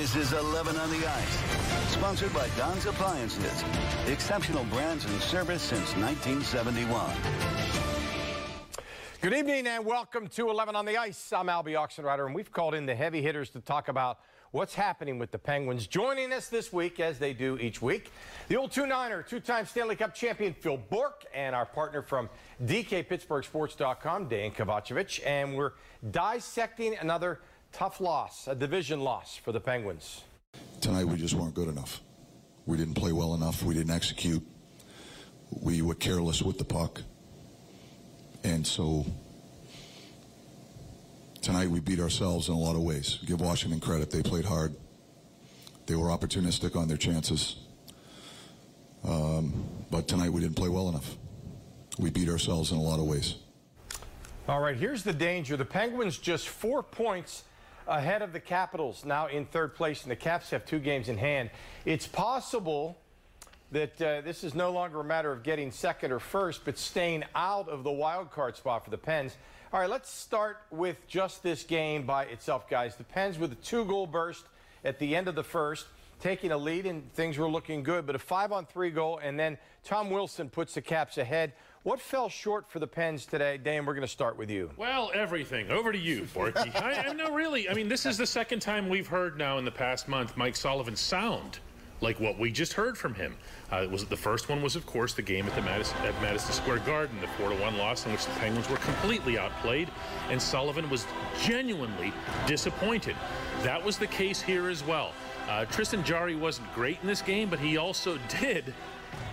This is 11 on the Ice, sponsored by Don's Appliances. Exceptional brands and service since 1971. Good evening and welcome to 11 on the Ice. I'm Albie Oxenrider, and we've called in the heavy hitters to talk about what's happening with the Penguins. Joining us this week, as they do each week, the old two-niner, two-time Stanley Cup champion Phil Bourque, and our partner from DKPittsburghSports.com, Dan Kovacevic, and we're dissecting another tough loss, a division loss for the Penguins. Tonight we just weren't good enough. We didn't play well enough. We didn't execute. We were careless with the puck. And so tonight we beat ourselves in a lot of ways. Give Washington credit. They played hard. They were opportunistic on their chances. Um, but tonight we didn't play well enough. We beat ourselves in a lot of ways. All right, here's the danger. The Penguins just four points ahead of the Capitals, now in third place, and the Caps have two games in hand. It's possible that uh, this is no longer a matter of getting second or first, but staying out of the wild card spot for the Pens. All right, let's start with just this game by itself, guys. The Pens with a two-goal burst at the end of the first, taking a lead, and things were looking good, but a five-on-three goal, and then Tom Wilson puts the Caps ahead. What fell short for the Pens today? Dan, we're going to start with you. Well, everything. Over to you, Borky. I, I no, really. I mean, this is the second time we've heard now in the past month Mike Sullivan sound like what we just heard from him. Uh, was the first one was, of course, the game at the Madison, at Madison Square Garden, the four to one loss in which the Penguins were completely outplayed, and Sullivan was genuinely disappointed. That was the case here as well. Uh, Tristan Jarry wasn't great in this game, but he also did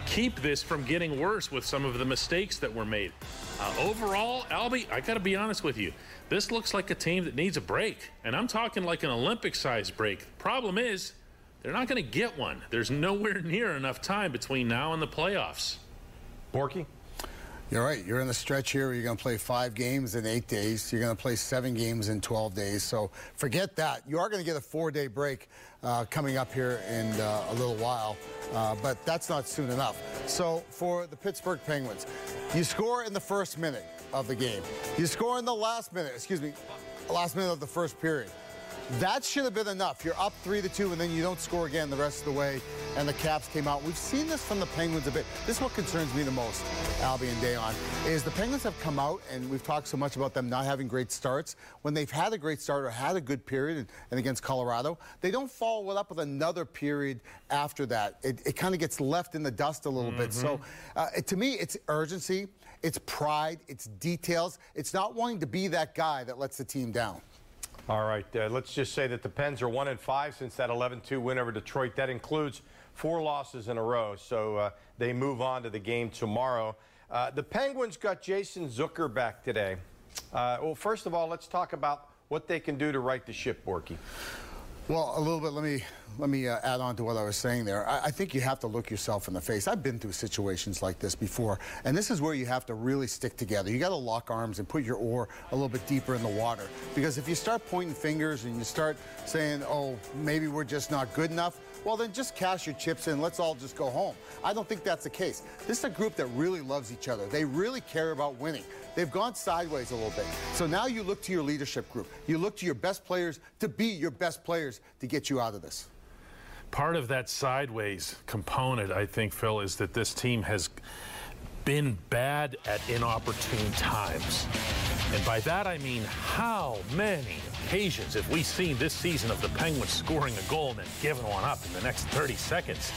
keep this from getting worse with some of the mistakes that were made. Uh, overall, Albie, I got to be honest with you. This looks like a team that needs a break, and I'm talking like an Olympic-sized break. Problem is, they're not going to get one. There's nowhere near enough time between now and the playoffs. Borky? You're right. You're in the stretch here. You're going to play five games in eight days. You're going to play seven games in 12 days. So forget that. You are going to get a four-day break uh, coming up here in uh, a little while, uh, but that's not soon enough. So for the Pittsburgh Penguins, you score in the first minute of the game. You score in the last minute. Excuse me, last minute of the first period. That should have been enough. You're up three to two, and then you don't score again the rest of the way. And the Caps came out. We've seen this from the Penguins a bit. This is what concerns me the most, Albie and Dejan, is the Penguins have come out, and we've talked so much about them not having great starts. When they've had a great start or had a good period, and, and against Colorado, they don't follow it up with another period after that. It, it kind of gets left in the dust a little mm -hmm. bit. So mm-hmm. uh, it, to me, it's urgency, it's pride, it's details. It's not wanting to be that guy that lets the team down. All right, uh, let's just say that the Pens are one and five since that 11-2 win over Detroit. That includes four losses in a row, so uh, they move on to the game tomorrow. Uh, the Penguins got Jason Zucker back today. Uh, well, first of all, let's talk about what they can do to right the ship, Borky. Well, a little bit. Let me let me uh, add on to what I was saying there. I, I, think you have to look yourself in the face. I've been through situations like this before, and this is where you have to really stick together. You got to lock arms and put your oar a little bit deeper in the water. Because if you start pointing fingers and you start saying, "Oh, maybe we're just not good enough," well, then just cash your chips in. Let's all just go home. I don't think that's the case. This is a group that really loves each other. They really care about winning. They've gone sideways a little bit. So now you look to your leadership group. You look to your best players to be your best players to get you out of this. Part of that sideways component, I think, Phil, is that this team has been bad at inopportune times. And by that I mean how many occasions have we seen this season of the Penguins scoring a goal and then giving one up in the next 30 seconds?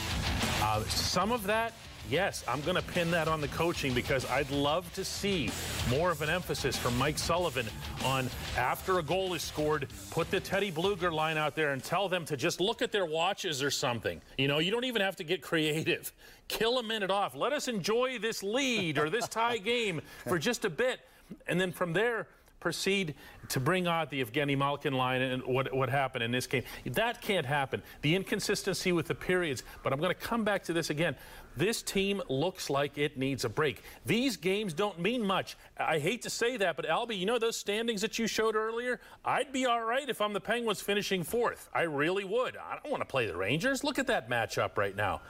Uh, some of that yes, I'm going to pin that on the coaching because I'd love to see more of an emphasis from Mike Sullivan on after a goal is scored, put the Teddy Blueger line out there and tell them to just look at their watches or something. You know, you don't even have to get creative. Kill a minute off. Let us enjoy this lead or this tie game for just a bit. And then from there, proceed to bring out the Evgeny Malkin line and what, what happened in this game. That can't happen. The inconsistency with the periods. But I'm going to come back to this again. This team looks like it needs a break. These games don't mean much. I hate to say that, but Albie, you know those standings that you showed earlier? I'd be all right if I'm the Penguins finishing fourth. I really would. I don't want to play the Rangers. Look at that matchup right now.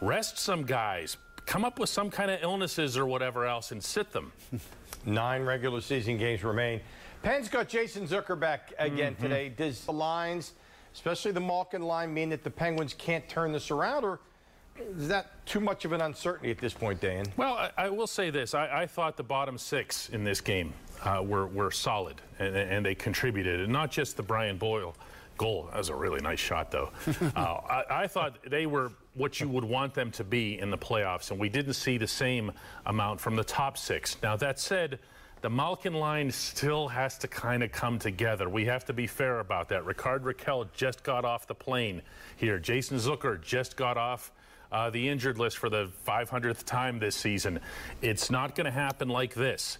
Rest some guys. Come up with some kind of illnesses or whatever else and sit them. Nine regular season games remain. Penn's got Jason Zucker back again mm -hmm. today. Does the lines especially the Malkin line, mean that the Penguins can't turn this around, or is that too much of an uncertainty at this point, Dan? Well, I, I will say this. I, I, thought the bottom six in this game uh, were, were solid, and, and, they contributed, and not just the Brian Boyle goal. That was a really nice shot, though. uh, I, I, thought they were what you would want them to be in the playoffs, and we didn't see the same amount from the top six. Now, that said, the Malkin line still has to kind of come together. We have to be fair about that. Rickard Rakell just got off the plane here. Jason Zucker just got off uh, the injured list for the 500th time this season. It's not going to happen like this.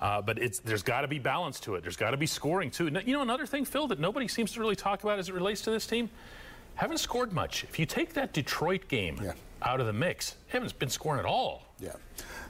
Uh, but there's got to be balance to it. There's got to be scoring too. You know, another thing, Phil, that nobody seems to really talk about as it relates to this team, haven't scored much. If you take that Detroit game yeah. out of the mix, haven't been scoring at all. Yeah.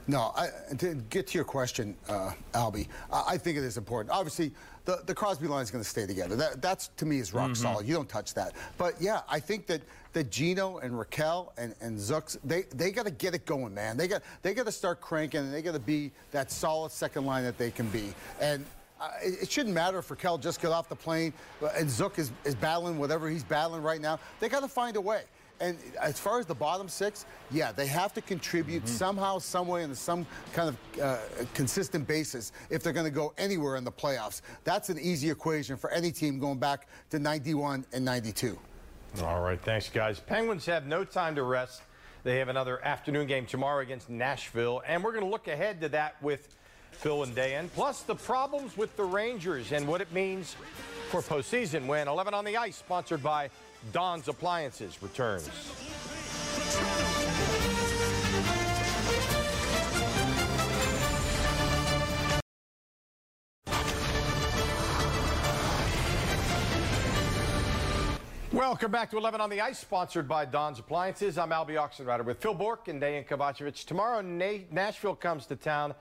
No, I, to get to your question, uh, Albie, I think it is important. Obviously, the, the Crosby line is going to stay together. That, that's, to me, is rock mm-hmm. solid. You don't touch that. But, yeah, I think that, that Gino and Rakell and, and Zooks, they, they got to get it going, man. They got they got to start cranking, and they got to be that solid second line that they can be. And uh, it, it, shouldn't matter if Rakell just got off the plane and Zook is, is battling whatever he's battling right now. They got to find a way. And as far as the bottom six, yeah, they have to contribute mm-hmm. somehow, some way, on some kind of uh, consistent basis if they're going to go anywhere in the playoffs. That's an easy equation for any team going back to 91 and 92. All right, thanks, guys. Penguins have no time to rest. They have another afternoon game tomorrow against Nashville, and we're going to look ahead to that with Phil and Dan, plus the problems with the Rangers and what it means for postseason when 11 on the ice, sponsored by Don's Appliances returns. Welcome back to 11 on the Ice, sponsored by Don's Appliances. I'm Albie Oxenrider with Phil Bourque and Dan Kovacevic. Tomorrow, Na Nashville comes to town.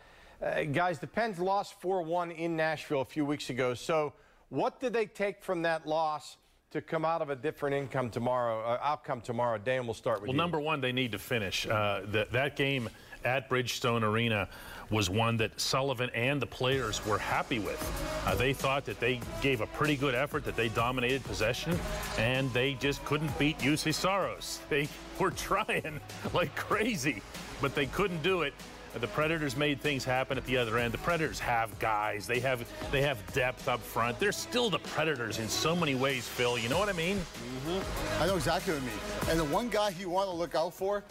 Uh, guys, the Pens lost 4-1 in Nashville a few weeks ago. So what did they take from that loss to come out of a different income tomorrow, uh, outcome tomorrow? Dan, we'll start with well, you. number one, they need to finish. Uh, that, that game at Bridgestone Arena was one that Sullivan and the players were happy with. Uh, they thought that they gave a pretty good effort, that they dominated possession, and they just couldn't beat Juuse Saros. They were trying like crazy, but they couldn't do it. The Predators made things happen at the other end. The Predators have guys. They have they have depth up front. They're still the Predators in so many ways, Phil. You know what I mean? Mm-hmm. I know exactly what I mean. And the one guy you want to look out for,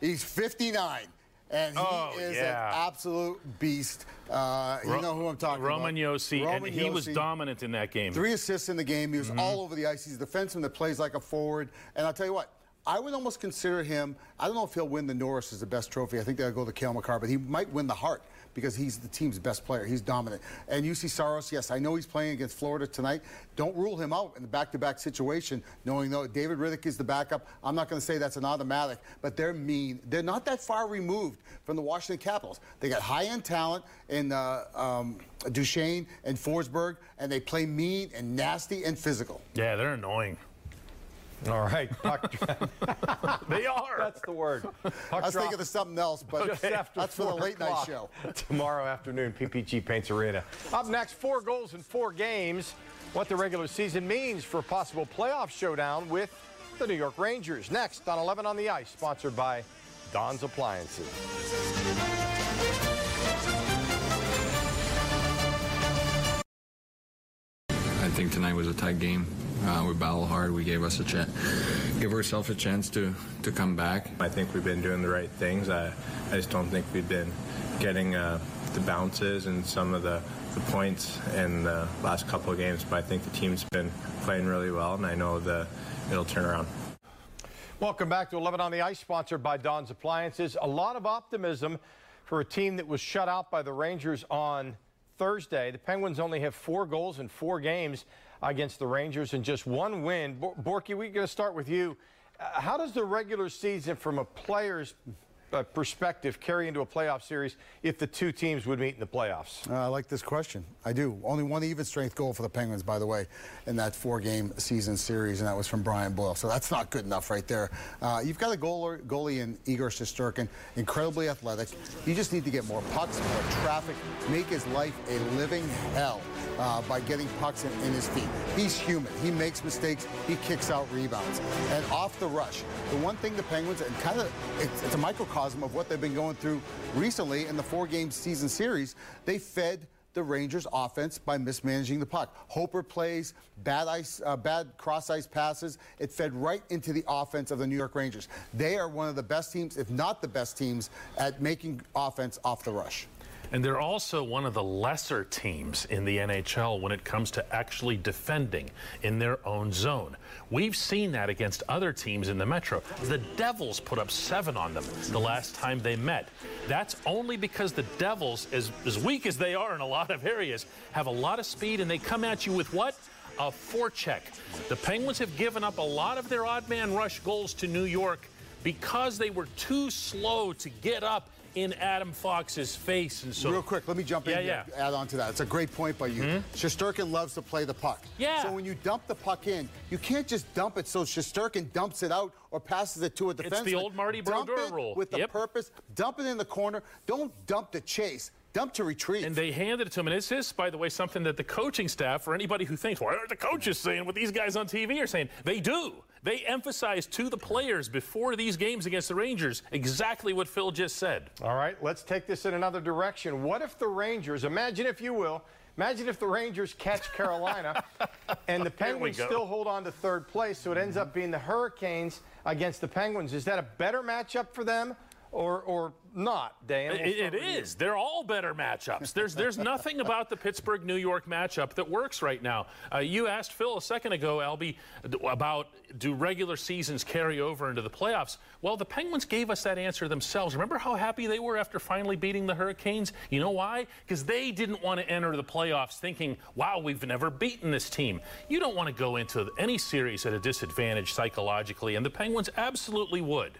he's 59. And he oh, is yeah. an absolute beast. Uh, you know who I'm talking Roman about. Josi, Roman and he Josi, was dominant in that game. Three assists in the game. He was mm-hmm. all over the ice. He's a defenseman that plays like a forward. And I'll tell you what, I would almost consider him. I don't know if he'll win the Norris as the best trophy. I think they'll go to Cale Makar, but he might win the Hart because he's the team's best player. He's dominant. And Juuse Saros, yes, I know he's playing against Florida tonight. Don't rule him out in the back-to-back situation, knowing though David Rittich is the backup. I'm not going to say that's an automatic, but they're mean. They're not that far removed from the Washington Capitals. They got high-end talent in uh, um, Duchene and Forsberg, and they play mean and nasty and physical. Yeah, they're annoying. All right, puck. they are. That's the word. Puck I was thinking of something else, but okay. that's for the late night show. Tomorrow afternoon, PPG Paints Arena. Up next, four goals in four games. What the regular season means for a possible playoff showdown with the New York Rangers. Next on 11 on the Ice, sponsored by Don's Appliances. I think tonight was a tight game. Uh, we battled hard. We gave us a chance, give ourselves a chance to to come back. I think we've been doing the right things. I, I just don't think we've been getting uh, the bounces and some of the, the points in the last couple of games. But I think the team's been playing really well, and I know that it'll turn around. Welcome back to 11 on the Ice, sponsored by Don's Appliances. A lot of optimism for a team that was shut out by the Rangers on Thursday. The Penguins only have four goals in four games against the Rangers and just one win. Borky, we're going to start with you. Uh, how does the regular season, from a player's uh, perspective, carry into a playoff series if the two teams would meet in the playoffs? Uh, I like this question. I do. Only one even strength goal for the Penguins, by the way, in that four-game season series, and that was from Brian Boyle. So that's not good enough right there. Uh, you've got a goalie, goalie in Igor Shesterkin, incredibly athletic. You just need to get more pucks, more traffic, make his life a living hell. Uh, by getting pucks in, in his feet. He's human. He makes mistakes. He kicks out rebounds. And off the rush, the one thing the Penguins, and kind of it's, it's a microcosm of what they've been going through recently in the four-game season series, they fed the Rangers offense by mismanaging the puck. Hoper plays, bad ice, uh, bad cross ice passes. It fed right into the offense of the New York Rangers. They are one of the best teams, if not the best teams, at making offense off the rush. And they're also one of the lesser teams in the NHL when it comes to actually defending in their own zone. We've seen that against other teams in the Metro. The Devils put up seven on them the last time they met. That's only because the Devils, as, as weak as they are in a lot of areas, have a lot of speed and they come at you with what? A forecheck. The Penguins have given up a lot of their odd man rush goals to New York because they were too slow to get up in Adam Fox's face. And so, real quick, let me jump in yeah, yeah. add on to that. It's a great point by you. Mm-hmm. Shesterkin loves to play the puck. Yeah. So when you dump the puck in, you can't just dump it so Shesterkin dumps it out or passes it to a defenseman. It's the old Marty Brodeur rule. with yep. the purpose. Dump it in the corner. Don't dump the chase dump to retrieve. And they handed it to him. And this is, by the way, something that the coaching staff, or anybody who thinks, why aren't the coaches saying what these guys on TV are saying? They do. They emphasize to the players before these games against the Rangers exactly what Phil just said. All right, let's take this in another direction. What if the Rangers, imagine if you will, imagine if the Rangers catch Carolina and the Penguins still hold on to third place, so it ends up mm-hmm. being the Hurricanes against the Penguins. Is that a better matchup for them? Or or not, Dan? We'll it, it is. They're all better matchups. There's there's nothing about the Pittsburgh New York matchup that works right now. Uh, you asked Phil a second ago, Albie, about do regular seasons carry over into the playoffs? Well, the Penguins gave us that answer themselves. Remember how happy they were after finally beating the Hurricanes? You know why? Because they didn't want to enter the playoffs thinking, "Wow, we've never beaten this team." You don't want to go into any series at a disadvantage psychologically, and the Penguins absolutely would.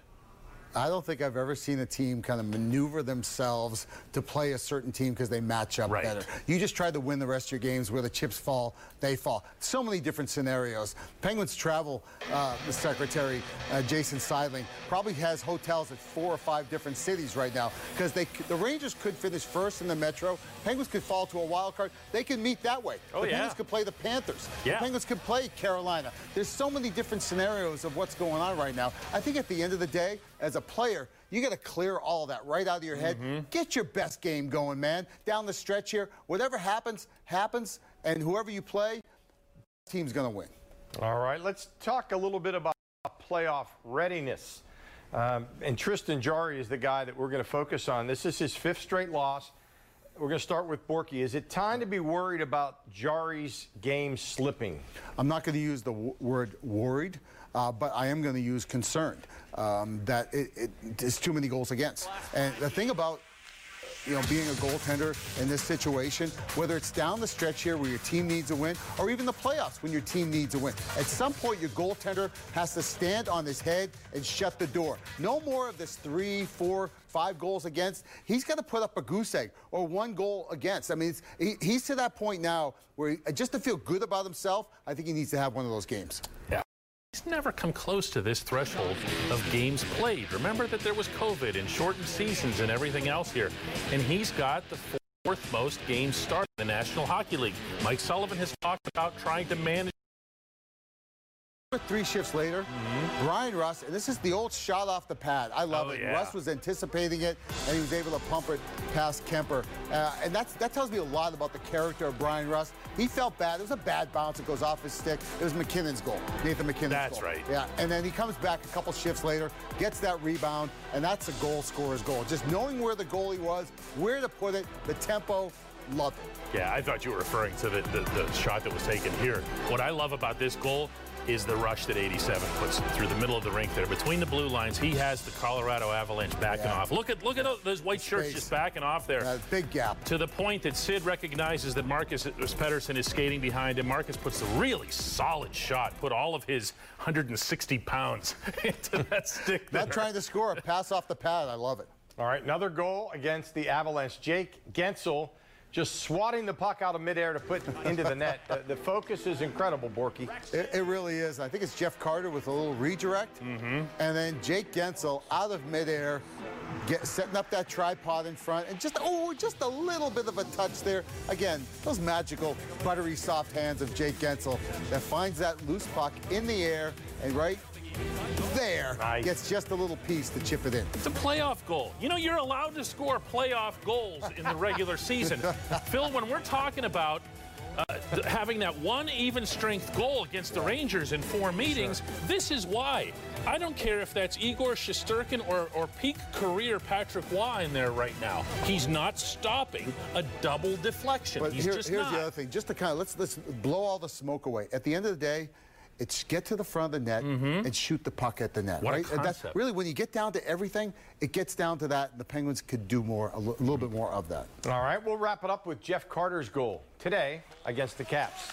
I don't think I've ever seen a team kind of maneuver themselves to play a certain team because they match up right. better. You just try to win the rest of your games where the chips fall, they fall. So many different scenarios. Penguins travel, uh, the secretary, uh, Jason Seidling, probably has hotels at four or five different cities right now because they the Rangers could finish first in the Metro. Penguins could fall to a wild card. They can meet that way. Oh, the yeah. Penguins could play the Panthers. Yeah. The Penguins could play Carolina. There's so many different scenarios of what's going on right now. I think at the end of the day, as a player, you got to clear all that right out of your head. Mm-hmm. Get your best game going, man. Down the stretch here, whatever happens, happens, and whoever you play, team's going to win. All right, let's talk a little bit about playoff readiness. Um, and Tristan Jarry is the guy that we're going to focus on. This is his fifth straight loss. We're going to start with Borky. Is it time to be worried about Jarry's game slipping? I'm not going to use the word worried, uh, but I am going to use concerned um, that it, it, it's too many goals against. And the thing about you know, being a goaltender in this situation, whether it's down the stretch here where your team needs a win, or even the playoffs when your team needs a win. At some point, your goaltender has to stand on his head and shut the door. No more of this three, four, five goals against. He's got to put up a goose egg or one goal against. I mean, he, he's to that point now where he, just to feel good about himself, I think he needs to have one of those games. Yeah. He's never come close to this threshold of games played. Remember that there was COVID and shortened seasons and everything else here. And he's got the fourth most games started in the National Hockey League. Mike Sullivan has talked about trying to manage Three shifts later, mm-hmm. Bryan Rust, and this is the old shot off the pad. I love oh, it. Yeah. Rust was anticipating it, and he was able to pump it past Kuemper. Uh, and that's, that tells me a lot about the character of Bryan Rust. He felt bad. It was a bad bounce. It goes off his stick. It was MacKinnon's goal, Nathan MacKinnon's that's goal. That's right. Yeah, and then he comes back a couple shifts later, gets that rebound, and that's a goal scorer's goal. Just knowing where the goalie was, where to put it, the tempo, Love it. Yeah, I thought you were referring to the, the, the, shot that was taken here. What I love about this goal is the rush that 87 puts through the middle of the rink there. Between the blue lines, he has the Colorado Avalanche backing yeah. off. Look at look at those white shirts Space. just backing off there. Yeah, big gap. To the point that Sid recognizes that Marcus Pettersson is skating behind him. Marcus puts a really solid shot, put all of his 160 pounds into that stick. Not trying to score, a pass off the pad. I love it. All right, another goal against the Avalanche. Jake Guentzel just swatting the puck out of midair to put into the net. The, the focus is incredible, Borky. It, it, really is. I think it's Jeff Carter with a little redirect. Mm-hmm. And then Jake Guentzel out of midair get setting up that tripod in front, and just oh, just a little bit of a touch there. Again, those magical, buttery soft hands of Jake Guentzel that finds that loose puck in the air and right there Nice. gets just a little piece to chip it in. It's a playoff goal. You know, you're allowed to score playoff goals in the regular season. Phil, when we're talking about uh, having that one even strength goal against the Rangers in four meetings, this is why. I don't care if that's Igor Shesterkin or, or peak career Patrick Roy in there right now. He's not stopping a double deflection. But He's here- just here's not. the other thing. Just to kind of let's let's blow all the smoke away. At the end of the day, it's get to the front of the net mm-hmm. and shoot the puck at the net. What a right? And that's concept. really when you get down to everything, it gets down to that. The Penguins could do more, a little bit more of that. All right, we'll wrap it up with Jeff Carter's goal today against the Caps.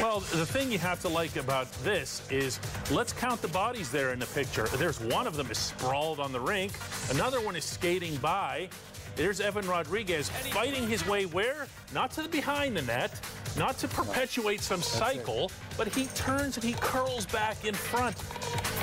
Well, the thing you have to like about this is let's count the bodies there in the picture. There's one of them is sprawled on the rink. Another one is skating by. There's Evan Rodrigues fighting his way where? Not to the behind the net, not to perpetuate some cycle, but he turns and he curls back in front.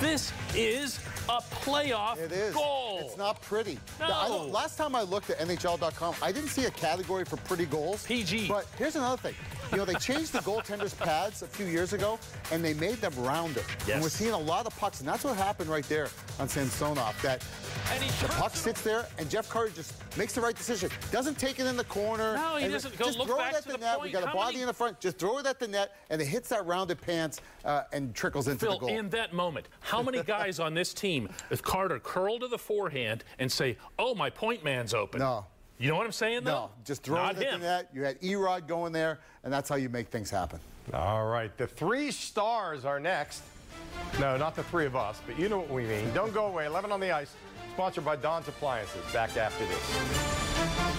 This is a playoff It is. goal. It's not pretty. No. I last time I looked at NHL.com, I didn't see a category for pretty goals. PG. But here's another thing. You know, they changed the goaltenders' pads a few years ago, and they made them rounder. Yes. And we're seeing a lot of pucks, and that's what happened right there on Samsonov. That the puck sits there, and Jeff Carter just makes the right decision. Doesn't take it in the corner. No, he doesn't go Just look throw back it at to the, the net. We point. got a body many- in the front. Just throw it at the net, and it hits that rounded pants uh, and trickles into Phil, the goal. in that moment, how many guys on this team, if Carter curl to the forehand and say, "Oh, my point man's open"? No. You know what I'm saying, though? No, just throw Not it at him. the net. You had Erod going there, and that's how you make things happen. All right, the three stars are next. No, not the three of us, but you know what we mean. Don't go away. 11 on the ice, sponsored by Don's Appliances. Back after this.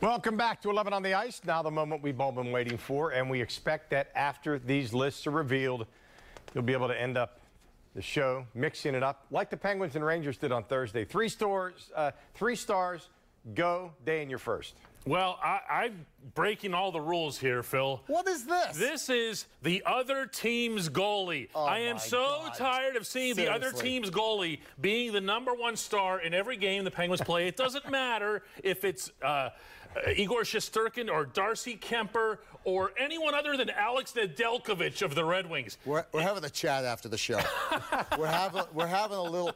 Welcome back to 11 on the ice. Now the moment we've all been waiting for, and we expect that after these lists are revealed, you'll be able to end up the show mixing it up like the Penguins and Rangers did on Thursday. Three stars, uh, three stars. Go, day in your first. Well, I, I'm breaking all the rules here, Phil. What is this? This is the other team's goallie. I am so God. tired of seeing the other team's goalie being the number one star in every game the Penguins play. It doesn't matter if it's uh, uh, Igor Shesterkin or Darcy Kuemper or anyone other than Alex Nedeljkovic of the Red Wings. We're, we're having a chat after the show. we're having we're having a little.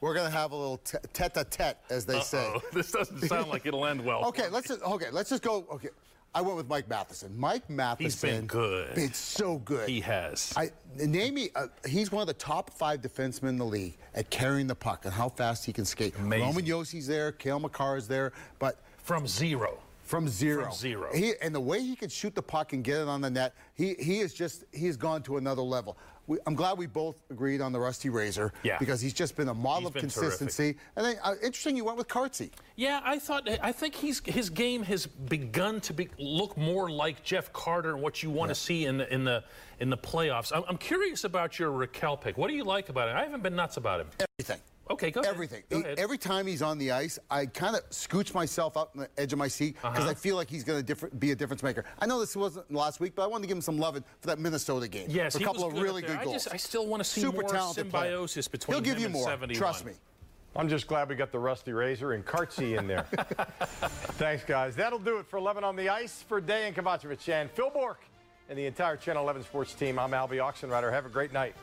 We're gonna have a little tete-a-tete, as they say. Oh, this doesn't sound like it'll end well. Okay, let's just, okay, let's just go. Okay, I went with Mike Matheson. Mike Matheson. He's been good. Been so good. He has. I name me. Uh, he's one of the top five defensemen in the league at carrying the puck and how fast he can skate. Amazing. Roman Josi's there. Cale Makar is there, but From zero. From zero. From zero. He, and the way he can shoot the puck and get it on the net, he he is just he has gone to another level. We, I'm glad we both agreed on the Rusty Razor Yeah. because he's just been a model He's of been consistency. And then uh, interesting, you went with Kartsy. Yeah, I thought I think he's his game has begun to be, look more like Jeff Carter and what you want to see in the in the in the playoffs. I'm, I'm curious about your Rakell pick. What do you like about it? I haven't been nuts about him. Everything. Okay, go ahead. Everything. Go He- ahead. every time he's on the ice, I kind of scooch myself up on the edge of my seat because Uh-huh. I feel like he's going to be a difference maker. I know this wasn't last week, but I wanted to give him some love for that Minnesota game. Yes, for a he couple was of good really up there. good I goals. just I still want to see Super more talented player. symbiosis between He'll give him you and more. 71. Trust me. I'm just glad we got the Rusty Razor and Kartsy in there. Thanks, guys. That'll do it for 11 on the ice for Dejan Kovacevic and Phil Bourque and the entire Channel 11 sports team. I'm Albie Oxenrider. Have a great night.